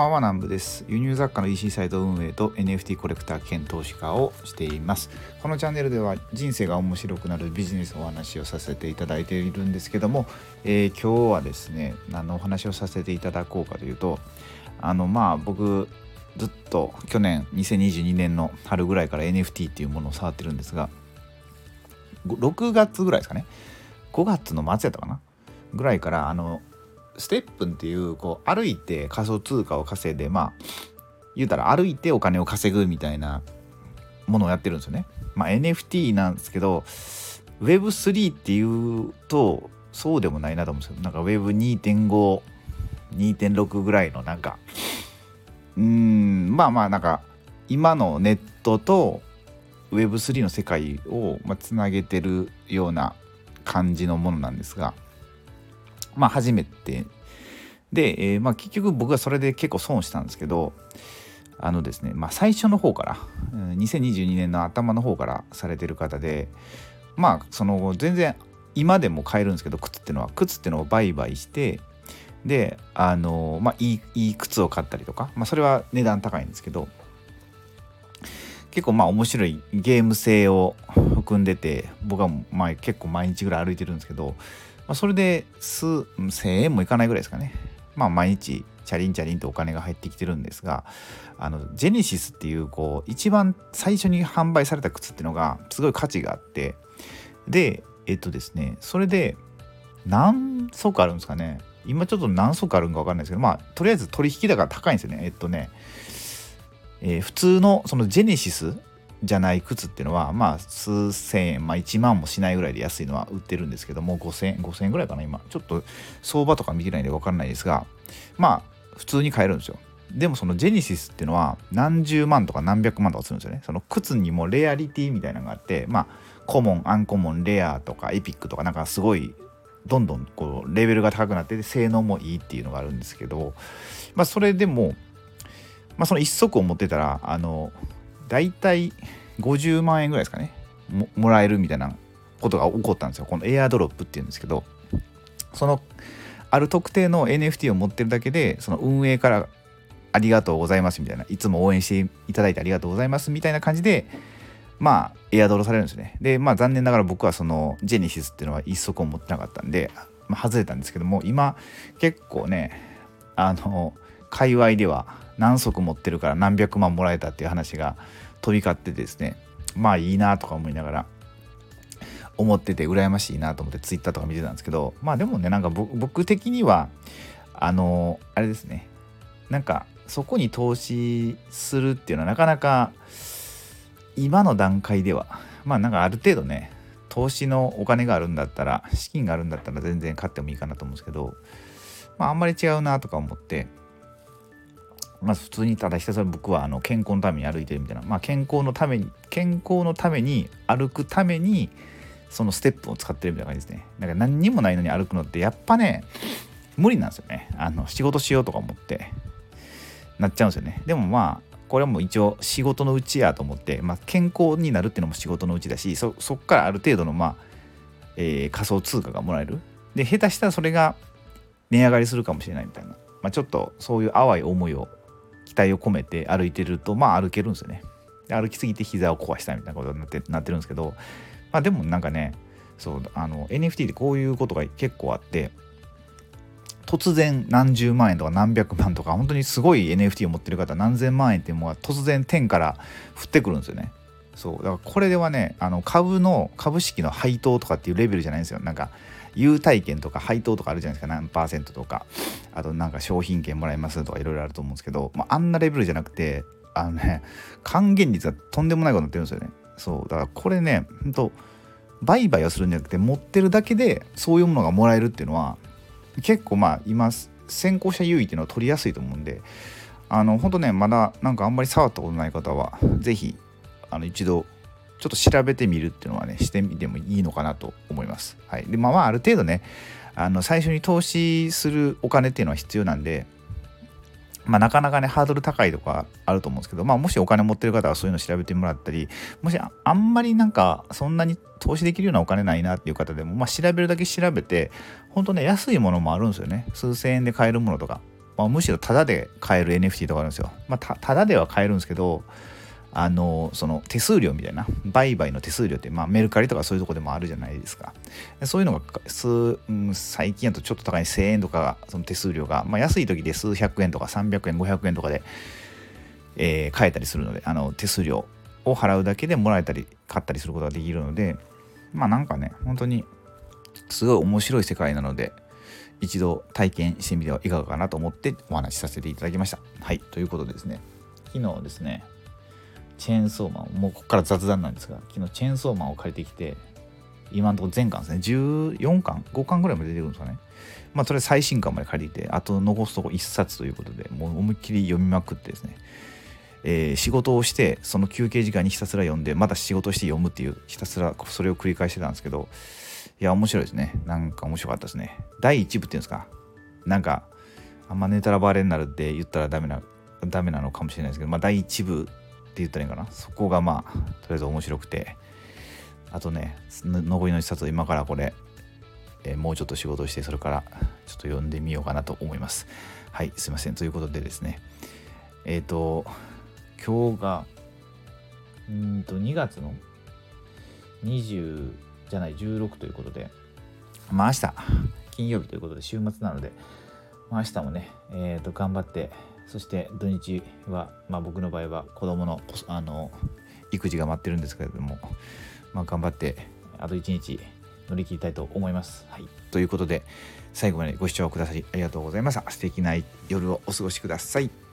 ばんは南部です。輸入雑貨の EC サイト運営と NFT コレクター兼投資家をしています。このチャンネルでは人生が面白くなるビジネスのお話をさせていただいているんですけども、えー、今日はですね何のお話をさせていただこうかというとあのまあ僕ずっと去年2022年の春ぐらいから NFT っていうものを触ってるんですが6月ぐらいですかね。5月の末やったかな。ぐらいからあのステップンっていうこう歩いて仮想通貨を稼いでまあ言うたら歩いてお金を稼ぐみたいなものをやってるんですよね。まあ、NFT なんですけど Web3 っていうとそうでもないなと思うんですよ。なんか Web2.5 2.6ぐらいのなんかうんまあまあなんか今のネットと Web3 の世界をつなげてるような感じのものなんですがまあ初めて。で、えー、まあ結局僕はそれで結構損したんですけどあのですね、まあ、最初の方から2022年の頭の方からされてる方でまあその全然今でも買えるんですけど靴っていうのは靴っていうのを売買してであのまあいいいい靴を買ったりとか、まあ、それは値段高いんですけど結構まあ面白いゲーム性を含んでて僕はまあ結構毎日ぐらい歩いてるんですけどまあ、それで数1000円もいかないぐらいですかね。まあ毎日チャリンチャリンとお金が入ってきてるんですがあのジェネシスっていうこう一番最初に販売された靴っていうのがすごい価値があってでえっとですねそれで何足あるんですかね今ちょっと何足あるんか分かんないですけどまあとりあえず取引高高いんですよねえっとね、えー、普通のそのジェネシスじゃない靴っていうのはまあ数千円まあ1万もしないぐらいで安いのは売ってるんですけども5000円5000円ぐらいかな今。ちょっと相場とか見てないんで分かんないですがまあ普通に買えるんですよ。でもそのジェニシスっていうのは何十万とか何百万とかするんですよね。その靴にもレアリティみたいなのがあってまあコモンアンコモンレアとかエピックとかなんかすごいどんどんこうレベルが高くなって性能もいいっていうのがあるんですけどまあそれでもまあその一足を持ってたらあの大体50万円ぐらいですかね。ももらえるみたいなことが起こったんですよ。このエアドロップっていうんですけどそのある特定の NFT を持ってるだけでその運営からありがとうございますみたいないつも応援していただいてありがとうございますみたいな感じでまあエアドロされるんですね。でまあ残念ながら僕はそのジェネシスっていうのは一足を持ってなかったんで、まあ、外れたんですけども今結構ねあの界隈では何足持ってるから何百万もらえたっていう話が飛び交ってですねまあいいなとか思いながら思ってて羨ましいなと思ってツイッターとか見てたんですけどまあでもねなんか僕的にはあのあれですねなんかそこに投資するっていうのはなかなか今の段階ではまあなんかある程度ね投資のお金があるんだったら資金があるんだったら全然買ってもいいかなと思うんですけどまああんまり違うなとか思ってまあ普通にただひたすら僕はあの健康のために歩いてるみたいな、まあ、健康のために健康のために歩くためにそのステップを使ってるみたいな感じですね。なんか何にもないのに歩くのってやっぱね無理なんですよね。あの仕事しようとか思ってなっちゃうんですよね。でもまあこれはもう一応仕事のうちやと思って、まあ、健康になるっていうのも仕事のうちだしそそっからある程度のまあ、えー、仮想通貨がもらえる。で下手したらそれが値上がりするかもしれないみたいな、まあ、ちょっとそういう淡い思いを期待を込めて歩いてるとまあ歩けるんですよね。歩きすぎて膝を壊したみたいなことになってなってるんですけどまあでもなんかねそうあの NFT でこういうことが結構あって突然何十万円とか何百万とか本当にすごい NFT を持ってる方何千万円っていうのが突然天から降ってくるんですよね。そうだからこれではねあの株の株式の配当とかっていうレベルじゃないんですよ。なんか優待券とか配当とかあるじゃないですか。何パーセントとか。あとなんか商品券もらえますとかいろいろあると思うんですけど、まあ、あんなレベルじゃなくてあのね還元率がとんでもないことになってるんですよね。そう。だからこれねほんと売買をするんじゃなくて持ってるだけでそういうものがもらえるっていうのは結構まあ今先行者優位っていうのは取りやすいと思うんであの本当ねまだなんかあんまり触ったことない方は是非一度ちょっと調べてみるっていうのはねしてみてもいいのかなと思います。はい、でまあまあある程度ねあの最初に投資するお金っていうのは必要なんでまあ、なかなかねハードル高いとかあると思うんですけど、まあ、もしお金持ってる方はそういうの調べてもらったりもしあんまりなんかそんなに投資できるようなお金ないなっていう方でも、まあ、調べるだけ調べて本当ね安いものもあるんですよね数千円で買えるものとかまあ、むしろタダで買える NFT とかあるんですよ。まあ、タダでは買えるんですけどあのその手数料みたいな売買の手数料って、まあ、メルカリとかそういうとこでもあるじゃないですかそういうのが数、うん、最近やとちょっと高い1000円とかその手数料が、まあ、安い時で数百円とか300円500円とかで、えー、買えたりするのであの手数料を払うだけでもらえたり買ったりすることができるのでまあなんかね本当にすごい面白い世界なので一度体験してみてはいかがかなと思ってお話しさせていただきました。はいということでですね昨日ですねチェーンソーマンもうここから雑談なんですが昨日チェーンソーマンを借りてきて今のところ全巻ですね。14巻？5巻ぐらいまで出てくるんですかね。まあそれ最新巻まで借りてあと残すとこ1冊ということでもう思いっきり読みまくってですね。えー、仕事をしてその休憩時間にひたすら読んでまた仕事して読むっていうひたすらそれを繰り返してたんですけどいや面白いですね。なんか面白かったですね。第1部っていうんですか？なんかあんまネタラバレになるって言ったらダメなダメなのかもしれないですけど、まあ、第1部言ったらいいかな？そこがまあとりあえず面白くて。あとね残りの一冊を今からこれ、えー、もうちょっと仕事してそれからちょっと読んでみようかなと思います。はいすいません。ということでですね。えっ、ー、と今日がうんと2月の20じゃない16ということで。まあ明日金曜日ということで週末なので、まあ、明日もね、えー、と頑張ってそして土日は、まあ、僕の場合は子供のあの育児が待ってるんですけれども、まあ、頑張ってあと1日乗り切りたいと思います。はい、ということで最後までご視聴くださりありがとうございました。素敵な夜をお過ごしください。